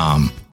um,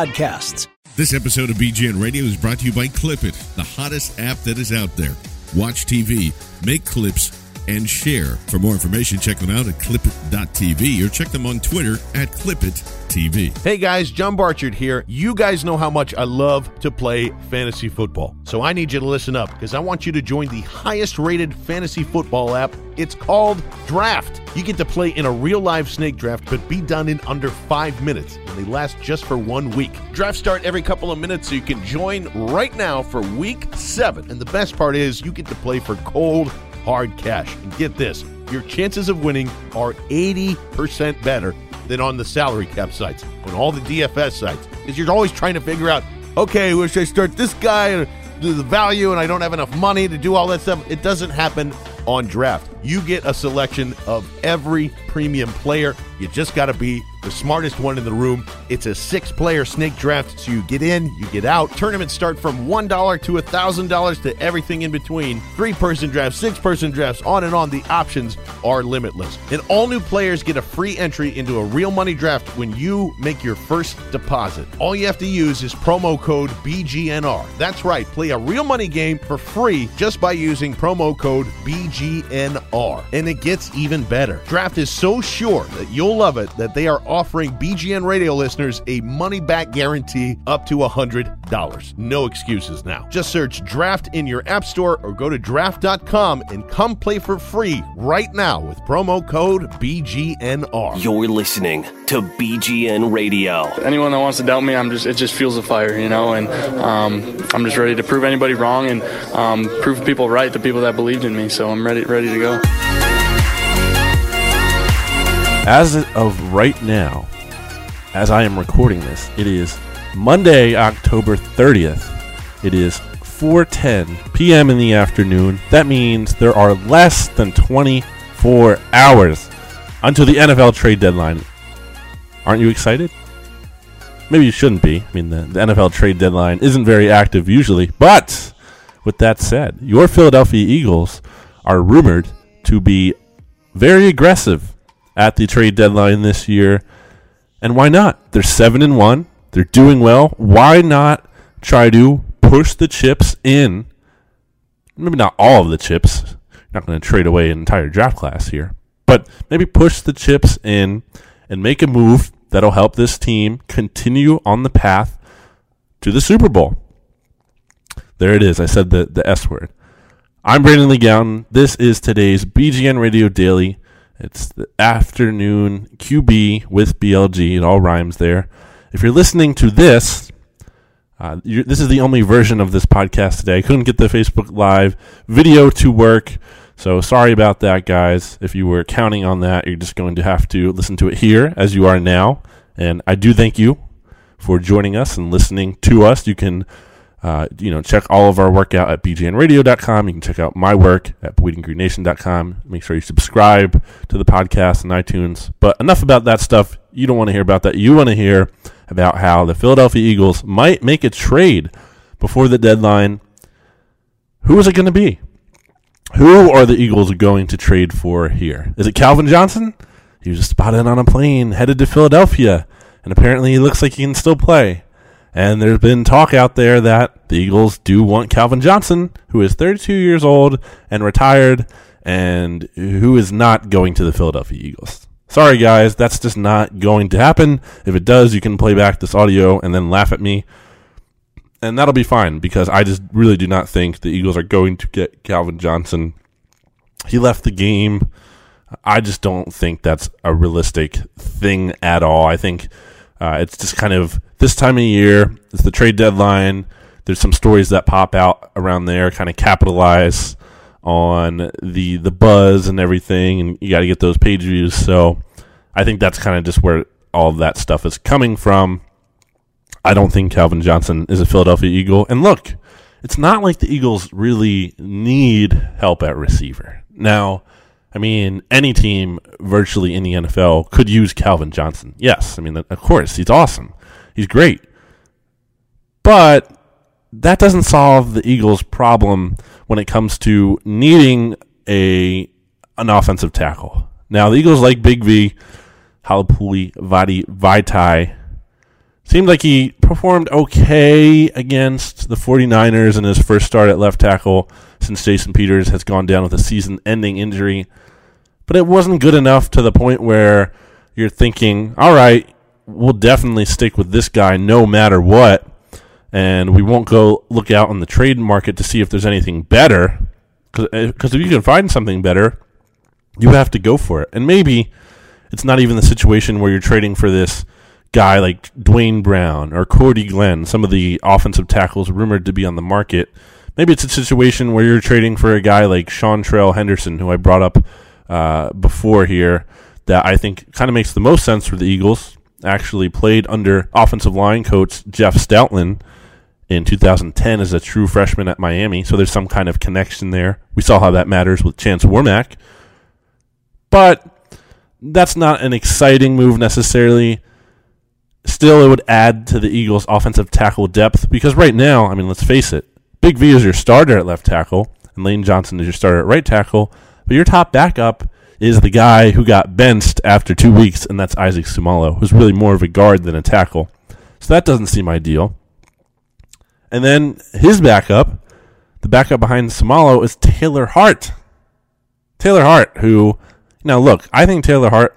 podcasts. This episode of BGN Radio is brought to you by Clipit, the hottest app that is out there. Watch TV, make clips, and share. For more information, check them out at clipit.tv or check them on Twitter at clipit.tv. Hey guys, John Barchard here. You guys know how much I love to play fantasy football. So I need you to listen up because I want you to join the highest rated fantasy football app. It's called Draft. You get to play in a real live snake draft, but be done in under five minutes. They last just for one week. Drafts start every couple of minutes, so you can join right now for week seven. And the best part is you get to play for cold hard cash. And get this your chances of winning are 80% better than on the salary cap sites, on all the DFS sites. Because you're always trying to figure out, okay, where should I start this guy do the value, and I don't have enough money to do all that stuff. It doesn't happen on draft. You get a selection of every premium player. You just got to be the smartest one in the room. It's a six player snake draft, so you get in, you get out. Tournaments start from $1 to $1,000 to everything in between. Three person drafts, six person drafts, on and on. The options are limitless. And all new players get a free entry into a real money draft when you make your first deposit. All you have to use is promo code BGNR. That's right, play a real money game for free just by using promo code BGNR. And it gets even better. Draft is so sure that you'll love it that they are offering BGN radio listeners a money back guarantee up to $100. No excuses now. Just search draft in your app store or go to draft.com and come play for free right now with promo code BGNR. You're listening to BGN Radio. Anyone that wants to doubt me, I'm just it just fuels the fire, you know, and um, I'm just ready to prove anybody wrong and um, prove people right, the people that believed in me. So I'm ready ready to go. As of right now, as I am recording this, it is Monday, October 30th. It is 4:10 p.m. in the afternoon. That means there are less than 24 hours until the NFL trade deadline. Aren't you excited? Maybe you shouldn't be. I mean, the, the NFL trade deadline isn't very active usually. But with that said, your Philadelphia Eagles are rumored to be very aggressive at the trade deadline this year. And why not? They're 7 and 1. They're doing well. Why not try to push the chips in? Maybe not all of the chips. You're not going to trade away an entire draft class here. But maybe push the chips in and make a move that'll help this team continue on the path to the Super Bowl. There it is. I said the, the S word. I'm Brandon Lee Gowton. This is today's BGN Radio Daily. It's the afternoon QB with BLG. It all rhymes there. If you're listening to this, uh, this is the only version of this podcast today. I couldn't get the Facebook Live video to work. So sorry about that, guys. If you were counting on that, you're just going to have to listen to it here as you are now. And I do thank you for joining us and listening to us. You can uh, you know, check all of our work out at bgnradio.com. You can check out my work at bleedinggreenNation.com. Make sure you subscribe to the podcast on iTunes. But enough about that stuff. You don't want to hear about that. You want to hear about how the Philadelphia Eagles might make a trade before the deadline. Who is it going to be? Who are the Eagles going to trade for here? Is it Calvin Johnson? He was spotted on a plane headed to Philadelphia, and apparently he looks like he can still play. And there's been talk out there that the Eagles do want Calvin Johnson, who is 32 years old and retired, and who is not going to the Philadelphia Eagles. Sorry, guys, that's just not going to happen. If it does, you can play back this audio and then laugh at me. And that'll be fine because I just really do not think the Eagles are going to get Calvin Johnson. He left the game. I just don't think that's a realistic thing at all. I think uh, it's just kind of this time of year. It's the trade deadline. There's some stories that pop out around there, kind of capitalize on the the buzz and everything, and you got to get those page views. So I think that's kind of just where all that stuff is coming from. I don't think Calvin Johnson is a Philadelphia Eagle. And look, it's not like the Eagles really need help at receiver. Now, I mean, any team virtually in the NFL could use Calvin Johnson. Yes, I mean, of course, he's awesome. He's great. But that doesn't solve the Eagles' problem when it comes to needing a an offensive tackle. Now, the Eagles like Big V, Halapoulivaati Vaitai. Seemed like he performed okay against the 49ers in his first start at left tackle since Jason Peters has gone down with a season ending injury. But it wasn't good enough to the point where you're thinking, all right, we'll definitely stick with this guy no matter what and we won't go look out on the trade market to see if there's anything better. Because eh, if you can find something better, you have to go for it. And maybe it's not even the situation where you're trading for this guy like Duane Brown or Cordy Glenn, some of the offensive tackles rumored to be on the market. Maybe it's a situation where you're trading for a guy like Seantrel Henderson, who I brought up uh, before here, that I think kind of makes the most sense for the Eagles. Actually played under offensive line coach Jeff Stoutland in 2010 as a true freshman at Miami. So there's some kind of connection there. We saw how that matters with Chance Warmack. But that's not an exciting move necessarily. Still, it would add to the Eagles' offensive tackle depth because right now, I mean, let's face it, Big V is your starter at left tackle, and Lane Johnson is your starter at right tackle. But your top backup is the guy who got benched after two weeks, and that's Isaac Seumalo, who's really more of a guard than a tackle. So that doesn't seem ideal. And then his backup, the backup behind Seumalo, is Taylor Hart. Taylor Hart, who, now look, I think Taylor Hart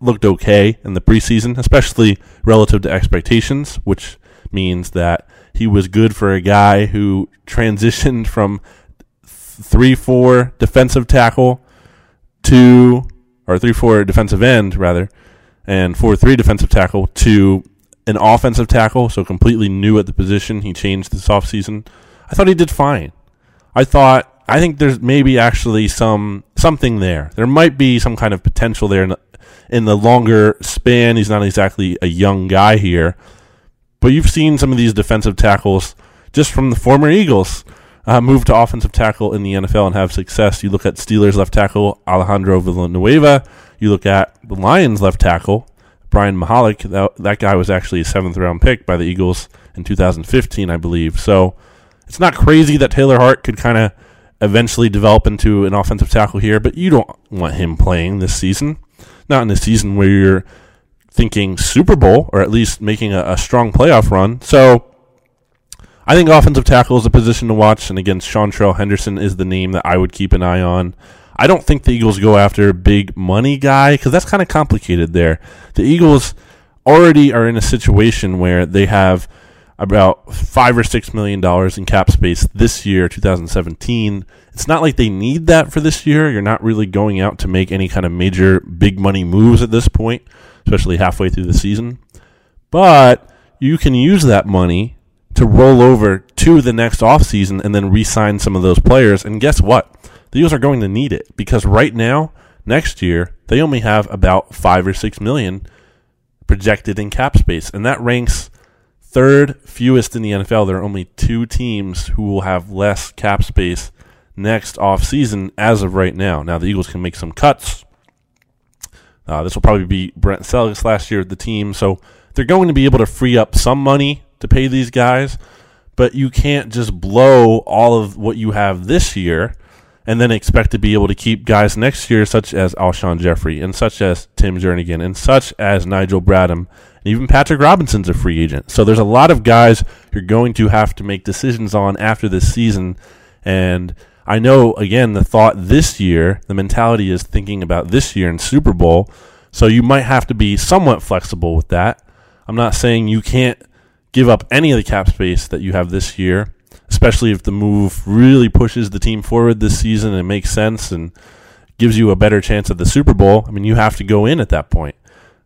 looked okay in the preseason, especially relative to expectations, which means that he was good for a guy who transitioned from 3 4 defensive tackle to, or 3 4 defensive end, rather, and 4 3 defensive tackle to an offensive tackle, so completely new at the position. He changed this offseason. I thought he did fine. I thought I think there's maybe actually some something there. There might be some kind of potential there in the longer span. He's not exactly a young guy here, but you've seen some of these defensive tackles just from the former Eagles uh, move to offensive tackle in the NFL and have success. You look at Steelers left tackle Alejandro Villanueva. You look at the Lions left tackle Brian Mihalik, that, that guy was actually a seventh round pick by the Eagles in 2015, I believe. So it's not crazy that Taylor Hart could kind of eventually develop into an offensive tackle here, but you don't want him playing this season. Not in a season where you're thinking Super Bowl or at least making a, a strong playoff run. So I think offensive tackle is a position to watch, and again, Seantrel Henderson is the name that I would keep an eye on. I don't think the Eagles go after a big money guy because that's kind of complicated there. The Eagles already are in a situation where they have about five or six million dollars in cap space this year, 2017. It's not like they need that for this year. You're not really going out to make any kind of major big money moves at this point, especially halfway through the season. But you can use that money to roll over to the next offseason and then re sign some of those players. And guess what? the Eagles are going to need it because right now, next year, they only have about five or six million projected in cap space, and that ranks third fewest in the NFL. There are only two teams who will have less cap space next off season as of right now. Now the Eagles can make some cuts. Uh, this will probably be Brent Celek's last year at the team, so they're going to be able to free up some money to pay these guys. But you can't just blow all of what you have this year and then expect to be able to keep guys next year, such as Alshon Jeffery, and such as Tim Jernigan, and such as Nigel Bradham, and even Patrick Robinson's a free agent. So there's a lot of guys you're going to have to make decisions on after this season. And I know, again, the thought this year, the mentality is thinking about this year in Super Bowl, So you might have to be somewhat flexible with that. I'm not saying you can't give up any of the cap space that you have this year, especially if the move really pushes the team forward this season and makes sense and gives you a better chance at the Super Bowl. I mean, you have to go in at that point.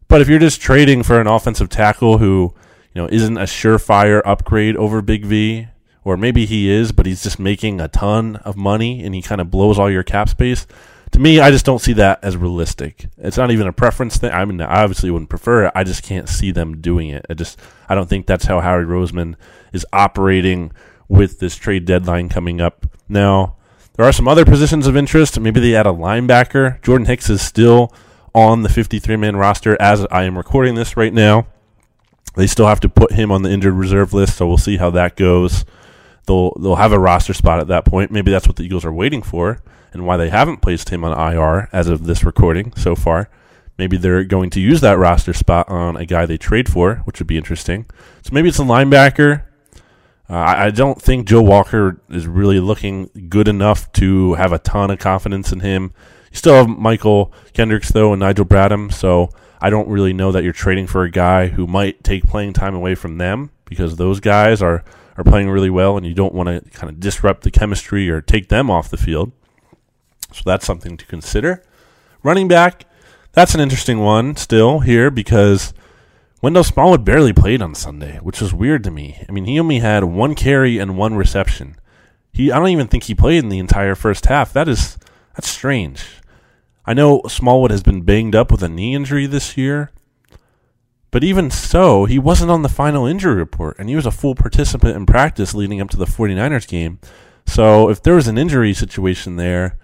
But if you're just trading for an offensive tackle who, you know, isn't a surefire upgrade over Big V, or maybe he is, but he's just making a ton of money and he kind of blows all your cap space. To me, I just don't see that as realistic. It's not even a preference thing. I mean, I obviously wouldn't prefer it. I just can't see them doing it. I just, I don't think that's how Howie Roseman is operating with this trade deadline coming up. Now, there are some other positions of interest. Maybe they add a linebacker. Jordan Hicks is still on the 53 man roster as I am recording this right now. They still have to put him on the injured reserve list, so we'll see how that goes. They'll they'll have a roster spot at that point. Maybe that's what the Eagles are waiting for, and why they haven't placed him on IR as of this recording so far. Maybe they're going to use that roster spot on a guy they trade for, which would be interesting. So maybe it's a linebacker. Uh, I, don't think Joe Walker is really looking good enough to have a ton of confidence in him. You still have Mychal Kendricks though and Nigel Bradham, so I don't really know that you're trading for a guy who might take playing time away from them because those guys are are playing really well, and you don't want to kind of disrupt the chemistry or take them off the field. So that's something to consider. Running back, that's an interesting one still here because Wendell Smallwood barely played on Sunday, which was weird to me. I mean, he only had one carry and one reception. He, I don't even think he played in the entire first half. That is, that's strange. I know Smallwood has been banged up with a knee injury this year, but even so, he wasn't on the final injury report, and he was a full participant in practice leading up to the 49ers game. So if there was an injury situation there,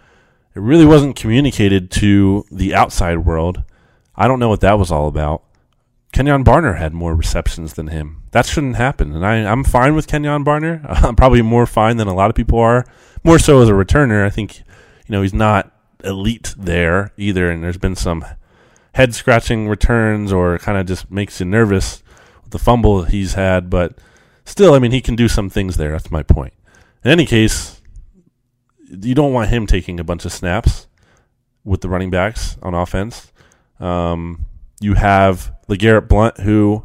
it really wasn't communicated to the outside world. I don't know what that was all about. Kenjon Barner had more receptions than him. That shouldn't happen. And I, I'm fine with Kenjon Barner. I'm probably more fine than a lot of people are. More so as a returner. I think, you know, he's not elite there either. And there's been some head scratching returns or kind of just makes you nervous with the fumble he's had. But still, I mean, he can do some things there. That's my point. In any case, you don't want him taking a bunch of snaps with the running backs on offense. Um, you have LeGarrette Blunt, who,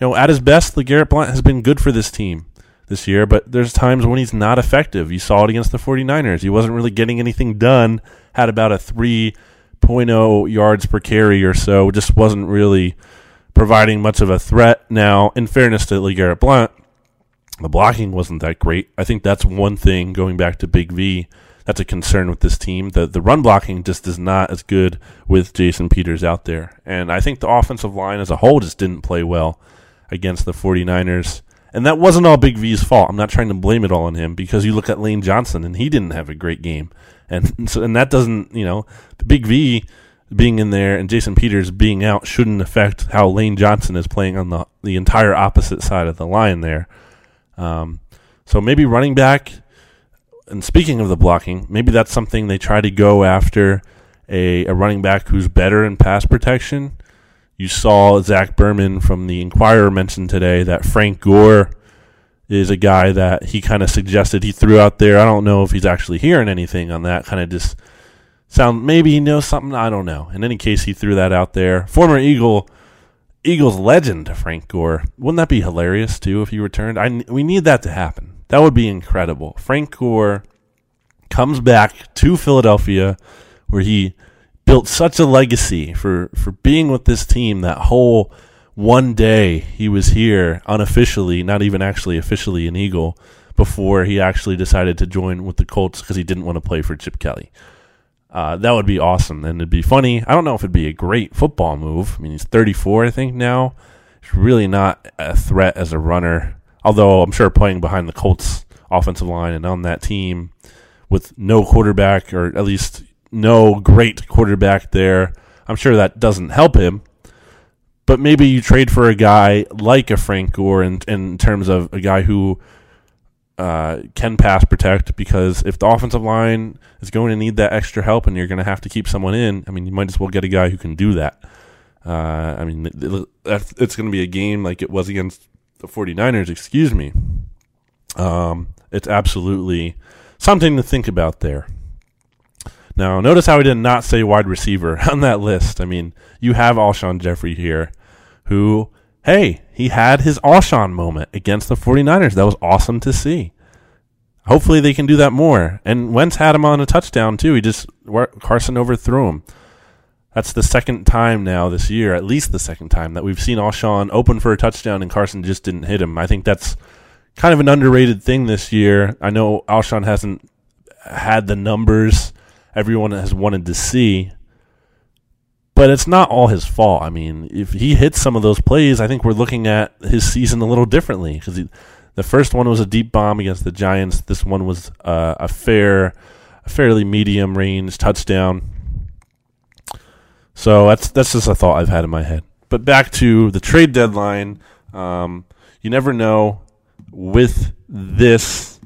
you know, at his best, LeGarrette Blunt has been good for this team this year, but there's times when he's not effective. You saw it against the 49ers. He wasn't really getting anything done, had about a 3.0 yards per carry or so, just wasn't really providing much of a threat. Now, in fairness to LeGarrette Blunt, the blocking wasn't that great. I think that's one thing going back to Big V that's a concern with this team. The the run blocking just is not as good with Jason Peters out there. And I think the offensive line as a whole just didn't play well against the 49ers. And that wasn't all Big V's fault. I'm not trying to blame it all on him because you look at Lane Johnson and he didn't have a great game. And so, and that doesn't, you know, the Big V being in there and Jason Peters being out shouldn't affect how Lane Johnson is playing on the the entire opposite side of the line there. Um, so maybe running back and speaking of the blocking, maybe that's something they try to go after a, a running back who's better in pass protection. You saw Zach Berman from the Inquirer mention today that Frank Gore is a guy that he kind of suggested he threw out there. I don't know if he's actually hearing anything on that. Kind of just sound maybe he knows something. I don't know. In any case, he threw that out there. Former Eagle, Eagles legend Frank Gore. Wouldn't that be hilarious too if he returned? I we need that to happen. That would be incredible. Frank Gore comes back to Philadelphia, where he built such a legacy for, for being with this team that whole one day he was here unofficially, not even actually officially an Eagle, before he actually decided to join with the Colts because he didn't want to play for Chip Kelly. Uh, that would be awesome, and it'd be funny. I don't know if it'd be a great football move. I mean, he's 34, I think now. He's really not a threat as a runner. Although I'm sure playing behind the Colts offensive line and on that team with no quarterback or at least no great quarterback there, I'm sure that doesn't help him. But maybe you trade for a guy like a Frank Gore in, in terms of a guy who uh, can pass protect because if the offensive line is going to need that extra help and you're going to have to keep someone in, I mean, you might as well get a guy who can do that. Uh, I mean, it's going to be a game like it was against the 49ers, excuse me. Um, it's absolutely something to think about there. Now, notice how he did not say wide receiver on that list. I mean, you have Alshon Jeffery here, who, hey, he had his Alshon moment against the 49ers. That was awesome to see. Hopefully they can do that more. And Wentz had him on a touchdown, too. He just, Carson overthrew him. That's the second time now this year, at least the second time, that we've seen Alshon open for a touchdown and Carson just didn't hit him. I think that's kind of an underrated thing this year. I know Alshon hasn't had the numbers everyone has wanted to see, but it's not all his fault. I mean, if he hits some of those plays, I think we're looking at his season a little differently because the first one was a deep bomb against the Giants. This one was uh, a fair, a fairly medium range touchdown. So that's that's just a thought I've had in my head. But back to the trade deadline, um, you never know with this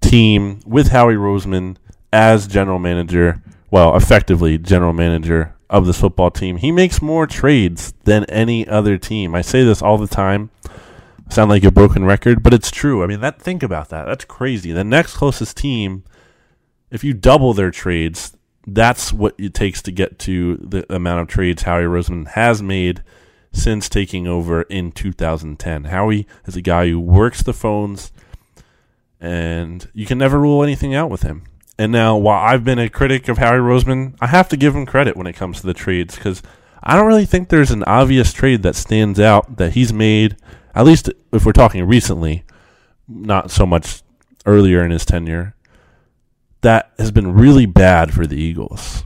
team with Howie Roseman as general manager, well, effectively general manager of this football team. He makes more trades than any other team. I say this all the time. Sound like a broken record, but it's true. I mean, that think about that. That's crazy. The next closest team, if you double their trades, that's what it takes to get to the amount of trades Howie Roseman has made since taking over in 2010. Howie is a guy who works the phones, and you can never rule anything out with him. And now, while I've been a critic of Howie Roseman, I have to give him credit when it comes to the trades because I don't really think there's an obvious trade that stands out that he's made, at least if we're talking recently, not so much earlier in his tenure that has been really bad for the Eagles.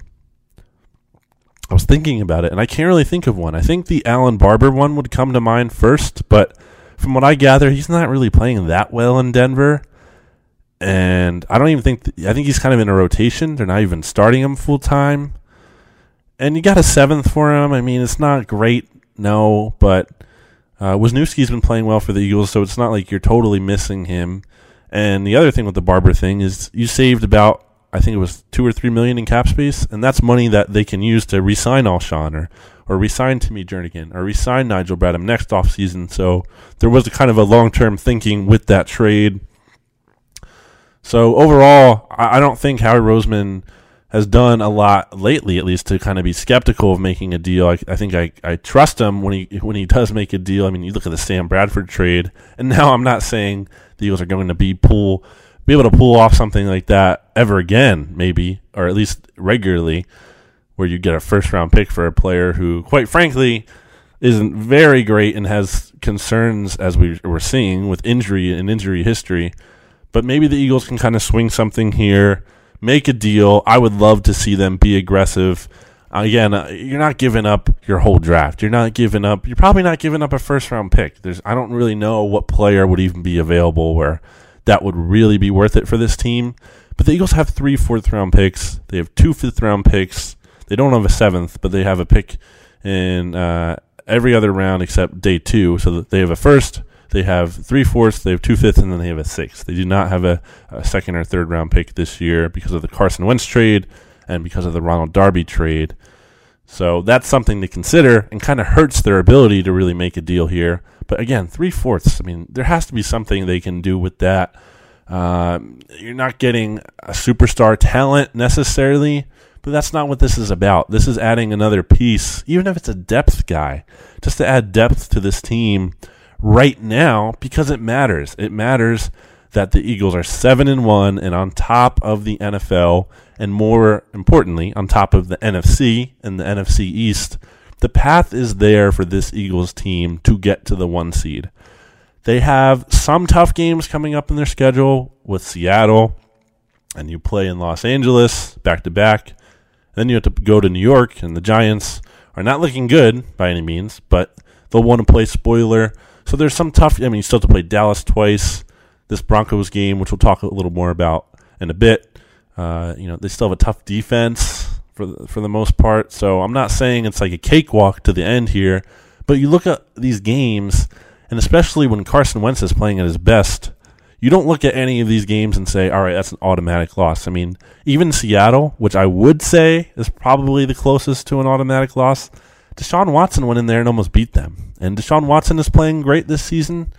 I was thinking about it, and I can't really think of one. I think the Allen Barbre one would come to mind first, but from what I gather, he's not really playing that well in Denver. And I don't even think, th- I think he's kind of in a rotation. They're not even starting him full time. And you got a seventh for him. I mean, it's not great, no, but uh, Wisniewski's been playing well for the Eagles, so it's not like you're totally missing him. And the other thing with the Barbre thing is you saved about I think it was two or three million in cap space, and that's money that they can use to re-sign Alshon or or re-sign Timmy Jernigan or re-sign Nigel Bradham next offseason. So there was a kind of a long-term thinking with that trade. So overall, I, I don't think Howie Roseman has done a lot lately, at least to kind of be skeptical of making a deal. I, I, think I, I trust him when he when he does make a deal. I mean, you look at the Sam Bradford trade, and now I'm not saying the Eagles are going to be pull be able to pull off something like that ever again, maybe, or at least regularly, where you get a first round pick for a player who, quite frankly, isn't very great and has concerns as we were seeing with injury and injury history. But maybe the Eagles can kind of swing something here, make a deal. I would love to see them be aggressive. Again, uh, you're not giving up your whole draft. You're not giving up. You're probably not giving up a first round pick. There's. I don't really know what player would even be available where that would really be worth it for this team. But the Eagles have three fourth round picks. They have two fifth round picks. They don't have a seventh, but they have a pick in uh, every other round except day two. So they have a first, they have three fourths, they have two fifths, and then they have a sixth. They do not have a, a second or third round pick this year because of the Carson Wentz trade and because of the Ronald Darby trade. So that's something to consider and kind of hurts their ability to really make a deal here. But again, three fourths. I mean, there has to be something they can do with that. Uh, you're not getting a superstar talent necessarily, but that's not what this is about. This is adding another piece, even if it's a depth guy, just to add depth to this team right now because it matters. It matters that the Eagles are 7 and 1 and on top of the NFL and more importantly on top of the NFC and the NFC East. The path is there for this Eagles team to get to the 1 seed. They have some tough games coming up in their schedule with Seattle and you play in Los Angeles back to back. Then you have to go to New York and the Giants are not looking good by any means, but they'll want to play spoiler. So there's some tough. I mean, you still have to play Dallas twice this Broncos game, which we'll talk a little more about in a bit. Uh, you know, they still have a tough defense for the, for the most part. So I'm not saying it's like a cakewalk to the end here, but you look at these games, and especially when Carson Wentz is playing at his best, you don't look at any of these games and say, all right, that's an automatic loss. I mean, even Seattle, which I would say is probably the closest to an automatic loss, Deshaun Watson went in there and almost beat them. And Deshaun Watson is playing great this season.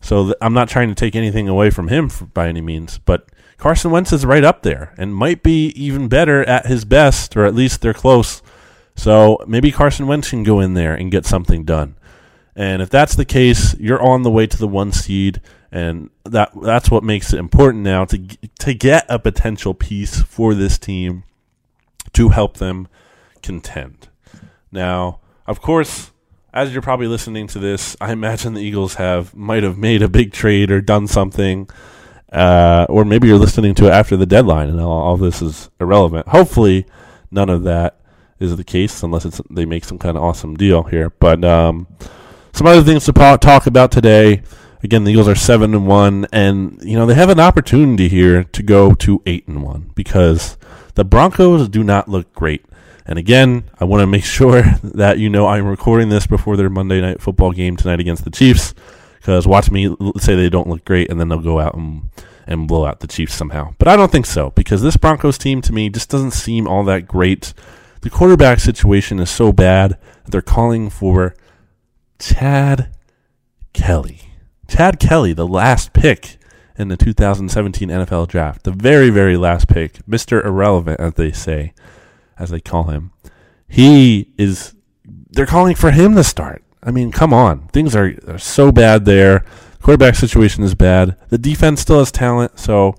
So th- I'm not trying to take anything away from him for, by any means, but Carson Wentz is right up there and might be even better at his best, or at least they're close. So maybe Carson Wentz can go in there and get something done. And if that's the case, you're on the way to the one seed, and that that's what makes it important now to to get a potential piece for this team to help them contend. Now, of course, as you're probably listening to this, I imagine the Eagles have might have made a big trade or done something, uh, or maybe you're listening to it after the deadline, and all, all this is irrelevant. Hopefully, none of that is the case, unless it's they make some kind of awesome deal here. But um, some other things to talk about today. Again, the Eagles are seven and one, and you know they have an opportunity here to go to eight and one because the Broncos do not look great. And again, I want to make sure that you know I'm recording this before their Monday night football game tonight against the Chiefs. Because watch me say they don't look great, and then they'll go out and, and blow out the Chiefs somehow. But I don't think so, because this Broncos team to me just doesn't seem all that great. The quarterback situation is so bad that they're calling for Chad Kelly. Chad Kelly, the last pick in the 2017 NFL draft, the very, very last pick, Mr. Irrelevant, as they say as they call him, he is. They're calling for him to start. I mean, come on, things are, are so bad there. Quarterback situation is bad. The defense still has talent, so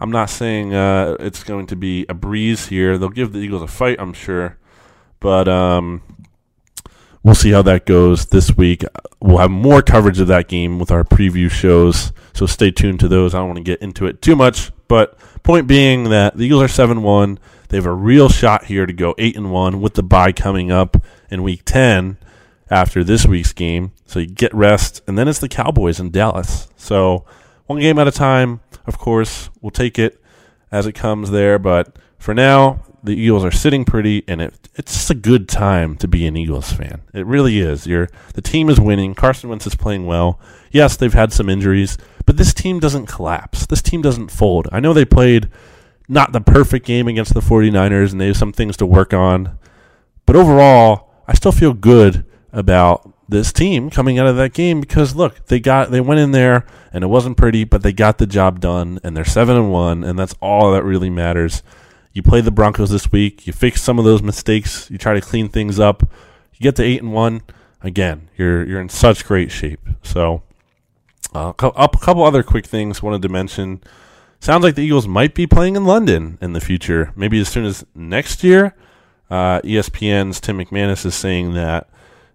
I'm not saying uh, it's going to be a breeze here. They'll give the Eagles a fight, I'm sure, but um, we'll see how that goes this week. We'll have more coverage of that game with our preview shows, so stay tuned to those. I don't want to get into it too much, but point being that the Eagles are seven one. They have a real shot here to go eight and one with the bye coming up in week ten after this week's game. So you get rest, and then it's the Cowboys in Dallas. So one game at a time. Of course, we'll take it as it comes there. But for now, the Eagles are sitting pretty, and it, it's just a good time to be an Eagles fan. It really is. You're, the team is winning. Carson Wentz is playing well. Yes, they've had some injuries, but this team doesn't collapse. This team doesn't fold. I know they played not the perfect game against the 49ers, and they have some things to work on. But overall, I still feel good about this team coming out of that game because look, they got they went in there and it wasn't pretty, but they got the job done and they're 7 and 1 and that's all that really matters. You play the Broncos this week, you fix some of those mistakes, you try to clean things up. You get to 8 and 1, again, you're you're in such great shape. So, uh, a couple other quick things wanted to mention. Sounds like the Eagles might be playing in London in the future, maybe as soon as next year. Uh, ESPN's Tim McManus is saying that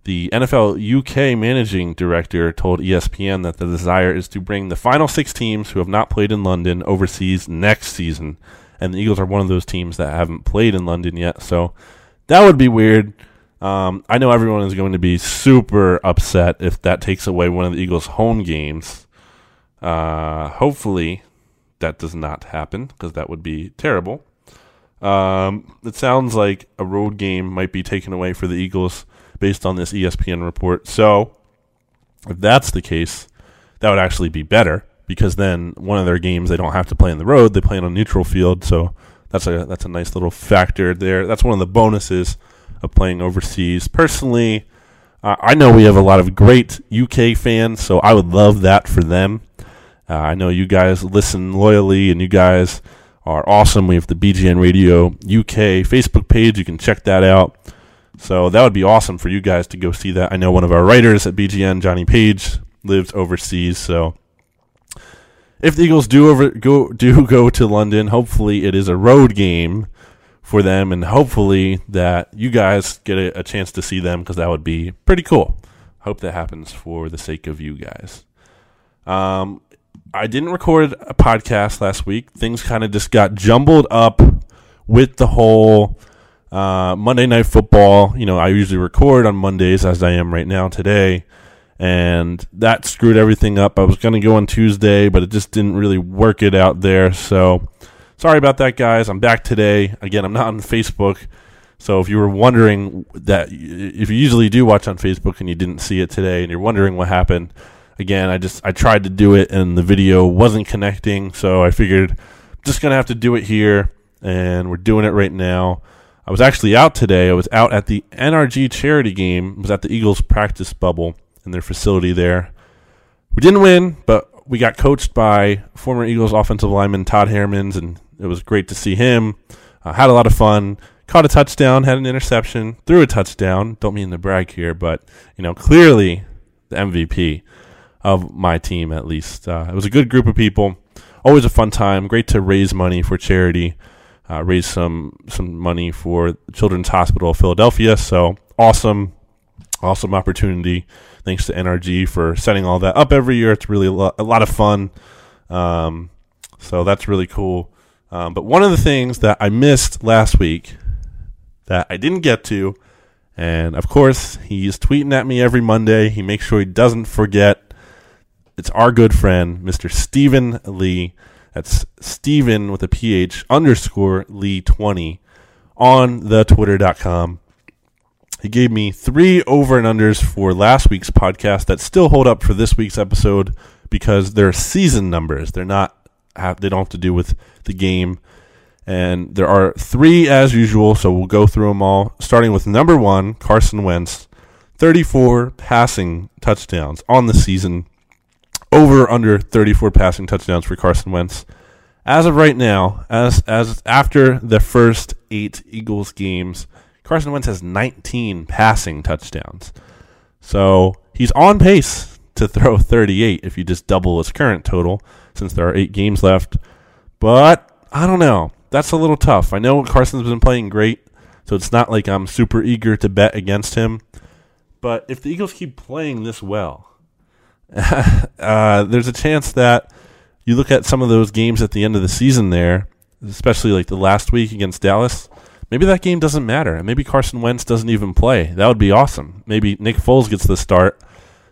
the NFL UK managing director told ESPN that the desire is to bring the final six teams who have not played in London overseas next season. And the Eagles are one of those teams that haven't played in London yet. So that would be weird. Um, I know everyone is going to be super upset if that takes away one of the Eagles' home games. Uh, hopefully, that does not happen because that would be terrible. Um, it sounds like a road game might be taken away for the Eagles based on this ESPN report. So, if that's the case, that would actually be better because then one of their games they don't have to play on the road; they play on a neutral field. So that's a that's a nice little factor there. That's one of the bonuses of playing overseas. Personally, uh, I know we have a lot of great UK fans, so I would love that for them. Uh, I know you guys listen loyally, and you guys are awesome. We have the BGN Radio UK Facebook page. You can check that out. So that would be awesome for you guys to go see that. I know one of our writers at BGN, Johnny Page, lives overseas. So if the Eagles do over go do go to London, hopefully it is a road game for them, and hopefully that you guys get a, a chance to see them because that would be pretty cool. Hope that happens for the sake of you guys. Um, I didn't record a podcast last week. Things kind of just got jumbled up with the whole uh, Monday Night Football. You know, I usually record on Mondays as I am right now today, and that screwed everything up. I was going to go on Tuesday, but it just didn't really work it out there. So sorry about that, guys. I'm back today. Again, I'm not on Facebook. So if you were wondering that, if you usually do watch on Facebook and you didn't see it today, and you're wondering what happened, again, I just I tried to do it and the video wasn't connecting, so I figured I'm just gonna have to do it here, and we're doing it right now. I was actually out today. I was out at the NRG charity game. I was at the Eagles practice bubble in their facility there. We didn't win, but we got coached by former Eagles offensive lineman Todd Herremans, and it was great to see him. Uh, had a lot of fun. Caught a touchdown, had an interception, threw a touchdown. Don't mean to brag here, but you know, clearly the MVP of my team at least. Uh, it was a good group of people. Always a fun time. Great to raise money for charity. Uh, raise some some money for Children's Hospital of Philadelphia. So awesome, awesome opportunity. Thanks to NRG for setting all that up every year. It's really a lot, a lot of fun. Um, so that's really cool. Um, but one of the things that I missed last week that I didn't get to, and of course he's tweeting at me every Monday. He makes sure he doesn't forget. It's our good friend, Mr. Stephen Lee. That's Stephen with a PH underscore Lee 20 on the twitter.com. He gave me three over and unders for last week's podcast that still hold up for this week's episode because they're season numbers. They're not have they don't have to do with the game. And there are three as usual, so we'll go through them all. Starting with number one, Carson Wentz, 34 passing touchdowns on the season. Over under 34 passing touchdowns for Carson Wentz. As of right now, as as after the first eight Eagles games, Carson Wentz has 19 passing touchdowns. So he's on pace to throw 38 if you just double his current total, since there are eight games left. But I don't know. That's a little tough. I know Carson's been playing great, so it's not like I'm super eager to bet against him. But if the Eagles keep playing this well, uh, there's a chance that you look at some of those games at the end of the season there, especially like the last week against Dallas. Maybe that game doesn't matter, and maybe Carson Wentz doesn't even play. That would be awesome. Maybe Nick Foles gets the start,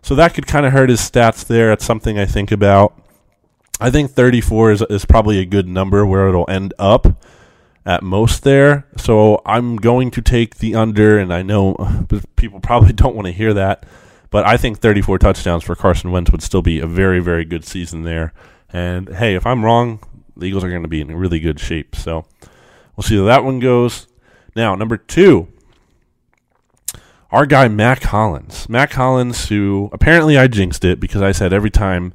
so that could kind of hurt his stats there. It's something I think about. I think 34 is is probably a good number where it'll end up at most there. So I'm going to take the under, and I know people probably don't want to hear that, but I think 34 touchdowns for Carson Wentz would still be a very, very good season there. And hey, if I'm wrong, the Eagles are going to be in really good shape. So we'll see how that one goes. Now, number two, our guy Mack Hollins. Mack Hollins, who apparently I jinxed it because I said every time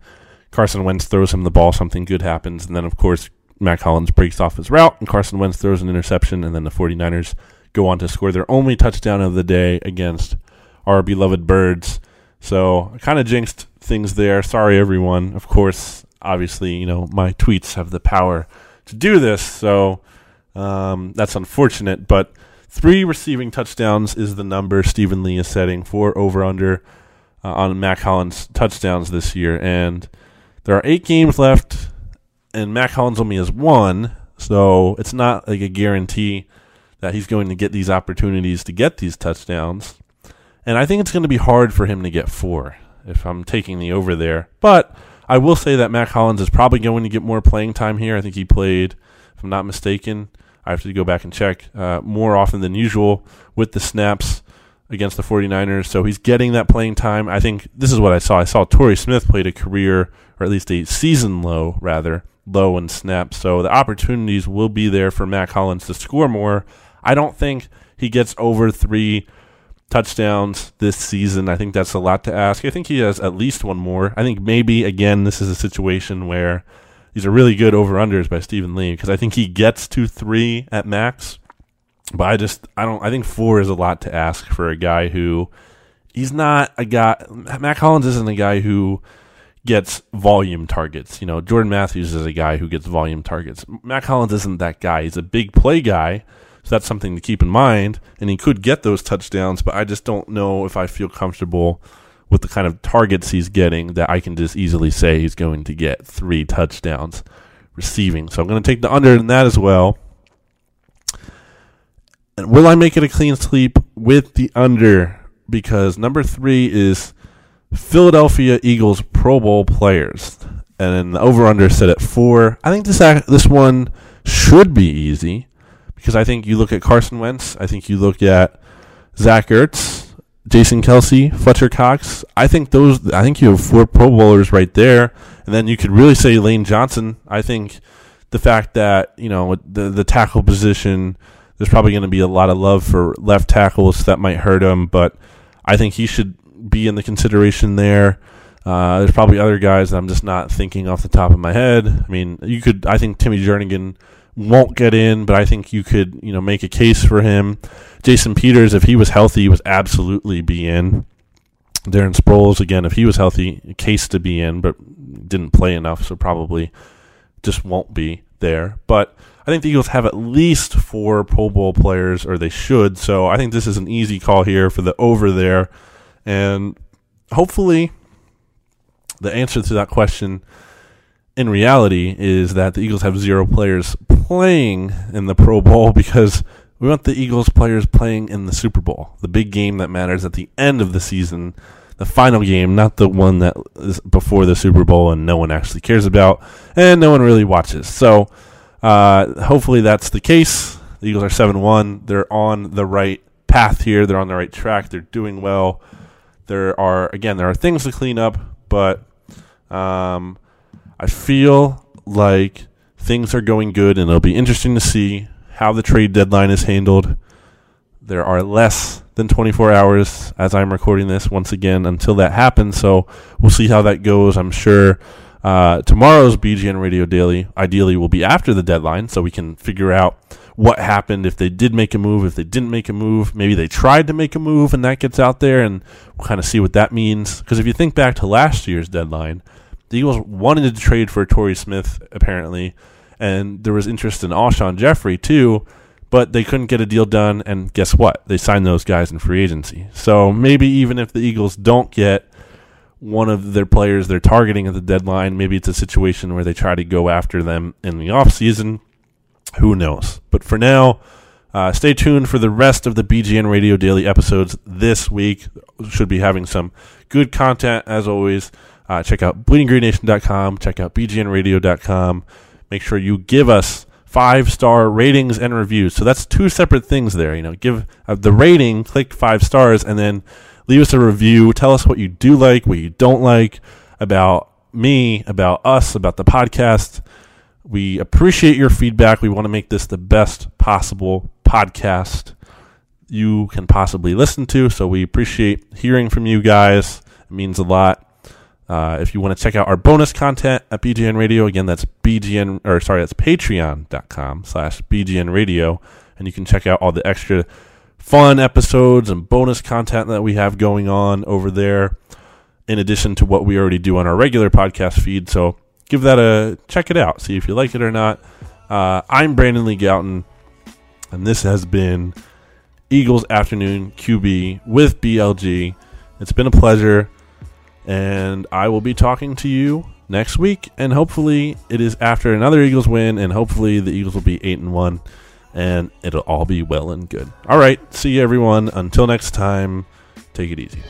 Carson Wentz throws him the ball, something good happens. And then, of course, Mack Hollins breaks off his route, and Carson Wentz throws an interception, and then the 49ers go on to score their only touchdown of the day against our beloved Birds. So I kind of jinxed things there. Sorry, everyone. Of course, obviously, you know, my tweets have the power to do this, so um, that's unfortunate. But three receiving touchdowns is the number Stephen Lee is setting for over under uh, on Mack Hollins touchdowns this year, and there are eight games left, and Mack Hollins only has one, so it's not like a guarantee that he's going to get these opportunities to get these touchdowns. And I think it's going to be hard for him to get four if I'm taking the over there. But I will say that Mack Hollins is probably going to get more playing time here. I think he played, if I'm not mistaken, I have to go back and check, uh, more often than usual with the snaps against the 49ers. So he's getting that playing time. I think this is what I saw. I saw Torrey Smith played a career, or at least a season low, rather, low in snaps. So the opportunities will be there for Mack Hollins to score more. I don't think he gets over three touchdowns this season. I think that's a lot to ask. I think he has at least one more. I think maybe, again, this is a situation where these are really good over unders by Stephen Lee because I think he gets to three at max. But I just, I don't, I think four is a lot to ask for a guy who he's not a guy, Mack Hollins isn't a guy who gets volume targets. You know, Jordan Matthews is a guy who gets volume targets. Mack Hollins isn't that guy. He's a big play guy. So that's something to keep in mind. And he could get those touchdowns, but I just don't know if I feel comfortable with the kind of targets he's getting that I can just easily say he's going to get three touchdowns receiving. So I'm going to take the under in that as well. And will I make it a clean sweep with the under? Because number three is Philadelphia Eagles Pro Bowl players, and the over under set at four. I think this this one should be easy because I think you look at Carson Wentz, I think you look at Zach Ertz, Jason Kelce, Fletcher Cox. I think those. I think you have four Pro Bowlers right there, and then you could really say Lane Johnson. I think the fact that you know the the tackle position, there's probably going to be a lot of love for left tackles that might hurt him, but I think he should be in the consideration there. Uh, there's probably other guys that I'm just not thinking off the top of my head. I mean, you could. I think Timmy Jernigan won't get in, but I think you could, you know, make a case for him. Jason Peters, if he was healthy, would absolutely be in. Darren Sproles, again, if he was healthy, a case to be in, but didn't play enough, so probably just won't be there. But I think the Eagles have at least four Pro Bowl players, or they should. So I think this is an easy call here for the over there. And hopefully, the answer to that question in reality is that the Eagles have zero players playing in the Pro Bowl because we want the Eagles players playing in the Super Bowl, the big game that matters at the end of the season, the final game, not the one that is before the Super Bowl and no one actually cares about and no one really watches. So uh, hopefully that's the case. The Eagles are 7 1. They're on the right path here, they're on the right track, they're doing well. There are, again, there are things to clean up, but um, I feel like things are going good, and it'll be interesting to see how the trade deadline is handled. There are less than 24 hours as I'm recording this once again until that happens, so we'll see how that goes. I'm sure uh, tomorrow's BGN Radio Daily ideally will be after the deadline, so we can figure out what happened if they did make a move, if they didn't make a move. Maybe they tried to make a move and that gets out there, and we'll kind of see what that means. Because if you think back to last year's deadline, the Eagles wanted to trade for Torrey Smith, apparently, and there was interest in Alshon Jeffery too, but they couldn't get a deal done, and guess what? They signed those guys in free agency. So maybe even if the Eagles don't get one of their players they're targeting at the deadline, maybe it's a situation where they try to go after them in the offseason. Who knows? But for now, uh, stay tuned for the rest of the BGN Radio Daily episodes this week. Should be having some good content as always. Uh, check out bleedinggreennation.com. Check out bgnradio.com. Make sure you give us five star ratings and reviews. So that's two separate things there. You know, give uh, the rating, click five stars, and then leave us a review. Tell us what you do like, what you don't like about me, about us, about the podcast. We appreciate your feedback. We want to make this the best possible podcast you can possibly listen to. So we appreciate hearing from you guys. It means a lot. Uh, if you want to check out our bonus content at BGN Radio, again, that's BGN, or sorry, that's patreon.com slash BGN Radio. And you can check out all the extra fun episodes and bonus content that we have going on over there, in addition to what we already do on our regular podcast feed. So give that a check it out, see if you like it or not. Uh, I'm Brandon Lee Gowton, and this has been Eagles Afternoon QB with BLG. It's been a pleasure and I will be talking to you next week. And hopefully, it is after another Eagles win, and hopefully, the Eagles will be eight and one, and it'll all be well and good. All right, see you everyone. Until next time, take it easy.